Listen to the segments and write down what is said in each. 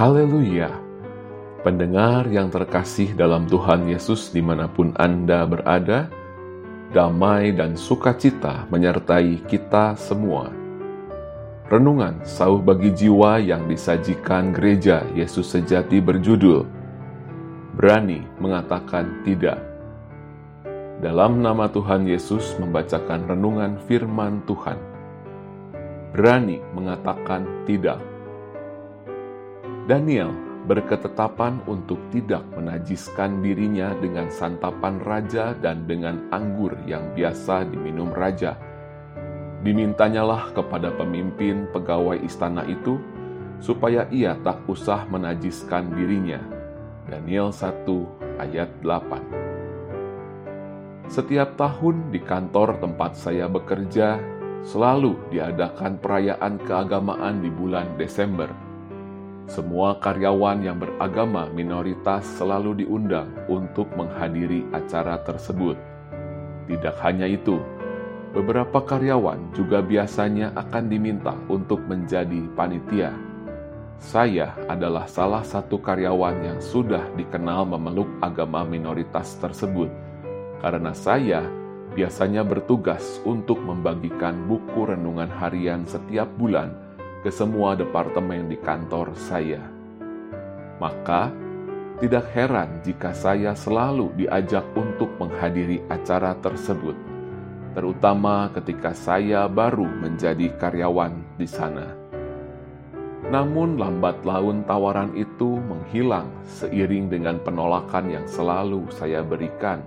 Haleluya! Pendengar yang terkasih dalam Tuhan Yesus di mana pun Anda berada, damai dan sukacita menyertai kita semua. Renungan sauh bagi jiwa yang disajikan gereja Yesus sejati berjudul Berani mengatakan tidak. Dalam nama Tuhan Yesus membacakan renungan firman Tuhan. Berani mengatakan tidak. Daniel berketetapan untuk tidak menajiskan dirinya dengan santapan raja dan dengan anggur yang biasa diminum raja. Dimintanyalah kepada pemimpin pegawai istana itu supaya ia tak usah menajiskan dirinya. Daniel 1 ayat 8 Setiap tahun di kantor tempat saya bekerja, selalu diadakan perayaan keagamaan di bulan Desember semua karyawan yang beragama minoritas selalu diundang untuk menghadiri acara tersebut. Tidak hanya itu, beberapa karyawan juga biasanya akan diminta untuk menjadi panitia. Saya adalah salah satu karyawan yang sudah dikenal memeluk agama minoritas tersebut, karena saya biasanya bertugas untuk membagikan buku renungan harian setiap bulan ke semua departemen di kantor saya. Maka, tidak heran jika saya selalu diajak untuk menghadiri acara tersebut, terutama ketika saya baru menjadi karyawan di sana. Namun, lambat laun tawaran itu menghilang seiring dengan penolakan yang selalu saya berikan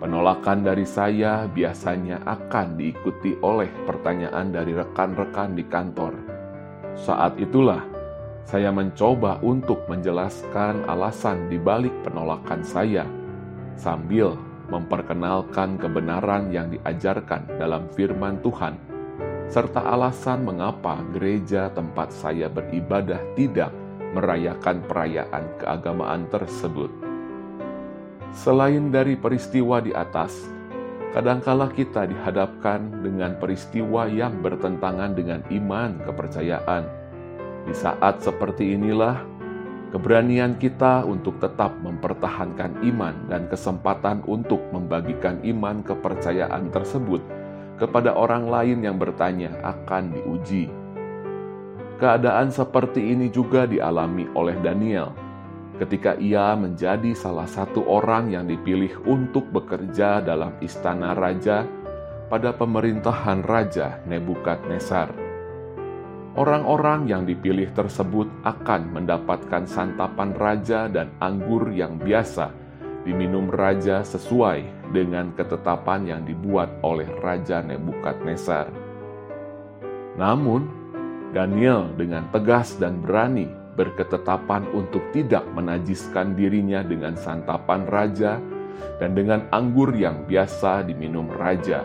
Penolakan dari saya biasanya akan diikuti oleh pertanyaan dari rekan-rekan di kantor. Saat itulah saya mencoba untuk menjelaskan alasan di balik penolakan saya, sambil memperkenalkan kebenaran yang diajarkan dalam firman Tuhan, serta alasan mengapa gereja tempat saya beribadah tidak merayakan perayaan keagamaan tersebut. Selain dari peristiwa di atas, kadangkala kita dihadapkan dengan peristiwa yang bertentangan dengan iman kepercayaan. Di saat seperti inilah, keberanian kita untuk tetap mempertahankan iman dan kesempatan untuk membagikan iman kepercayaan tersebut kepada orang lain yang bertanya akan diuji. Keadaan seperti ini juga dialami oleh Daniel ketika ia menjadi salah satu orang yang dipilih untuk bekerja dalam istana raja pada pemerintahan Raja Nebukadnezar. Orang-orang yang dipilih tersebut akan mendapatkan santapan raja dan anggur yang biasa diminum raja sesuai dengan ketetapan yang dibuat oleh Raja Nebukadnezar. Namun, Daniel dengan tegas dan berani berketetapan untuk tidak menajiskan dirinya dengan santapan raja dan dengan anggur yang biasa diminum raja.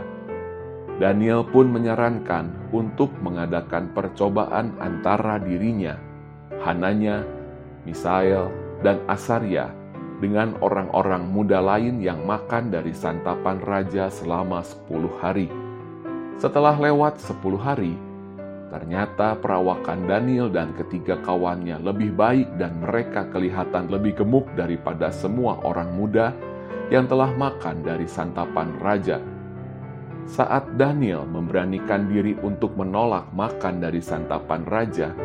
Daniel pun menyarankan untuk mengadakan percobaan antara dirinya, Hananya, Misael, dan Asaria dengan orang-orang muda lain yang makan dari santapan raja selama sepuluh hari. Setelah lewat sepuluh hari, Ternyata perawakan Daniel dan ketiga kawannya lebih baik dan mereka kelihatan lebih gemuk daripada semua orang muda yang telah makan dari santapan raja. Saat Daniel memberanikan diri untuk menolak makan dari santapan raja,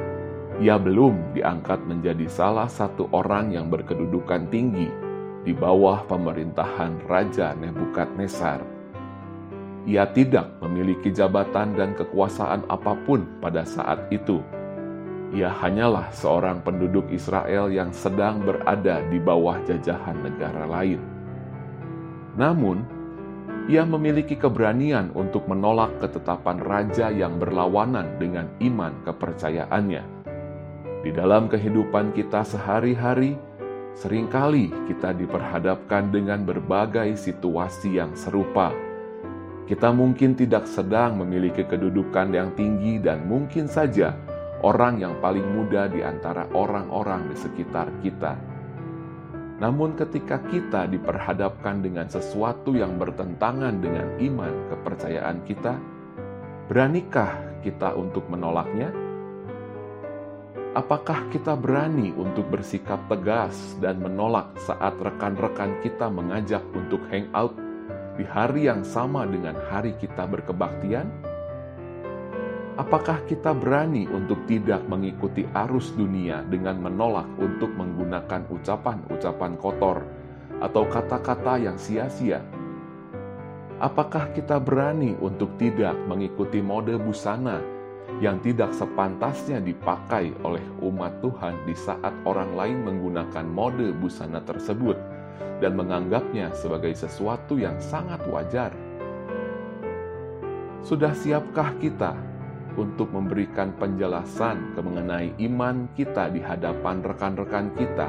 ia belum diangkat menjadi salah satu orang yang berkedudukan tinggi di bawah pemerintahan Raja Nebukadnezar ia tidak memiliki jabatan dan kekuasaan apa pun pada saat itu. Ia hanyalah seorang penduduk Israel yang sedang berada di bawah jajahan negara lain. Namun, ia memiliki keberanian untuk menolak ketetapan raja yang berlawanan dengan iman kepercayaannya. Di dalam kehidupan kita sehari-hari, sering kali kita diperhadapkan dengan berbagai situasi yang serupa kita mungkin tidak sedang memiliki kedudukan yang tinggi dan mungkin saja orang yang paling muda di antara orang-orang di sekitar kita. Namun ketika kita diperhadapkan dengan sesuatu yang bertentangan dengan iman kepercayaan kita, beranikah kita untuk menolaknya? Apakah kita berani untuk bersikap tegas dan menolak saat rekan-rekan kita mengajak untuk hangout di hari yang sama dengan hari kita berkebaktian? Apakah kita berani untuk tidak mengikuti arus dunia dengan menolak untuk menggunakan ucapan-ucapan kotor atau kata-kata yang sia-sia? Apakah kita berani untuk tidak mengikuti mode busana yang tidak sepantasnya dipakai oleh umat Tuhan di saat orang lain menggunakan mode busana tersebut dan menganggapnya sebagai sesuatu yang sangat wajar. Sudah siapkah kita untuk memberikan penjelasan mengenai iman kita di hadapan rekan-rekan kita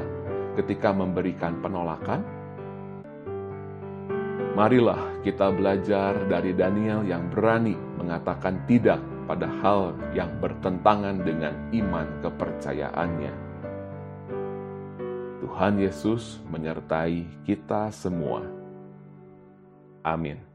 ketika memberikan penolakan? Marilah kita belajar dari Daniel yang berani mengatakan tidak pada hal yang bertentangan dengan iman kepercayaannya. Tuhan Yesus menyertai kita semua. Amin.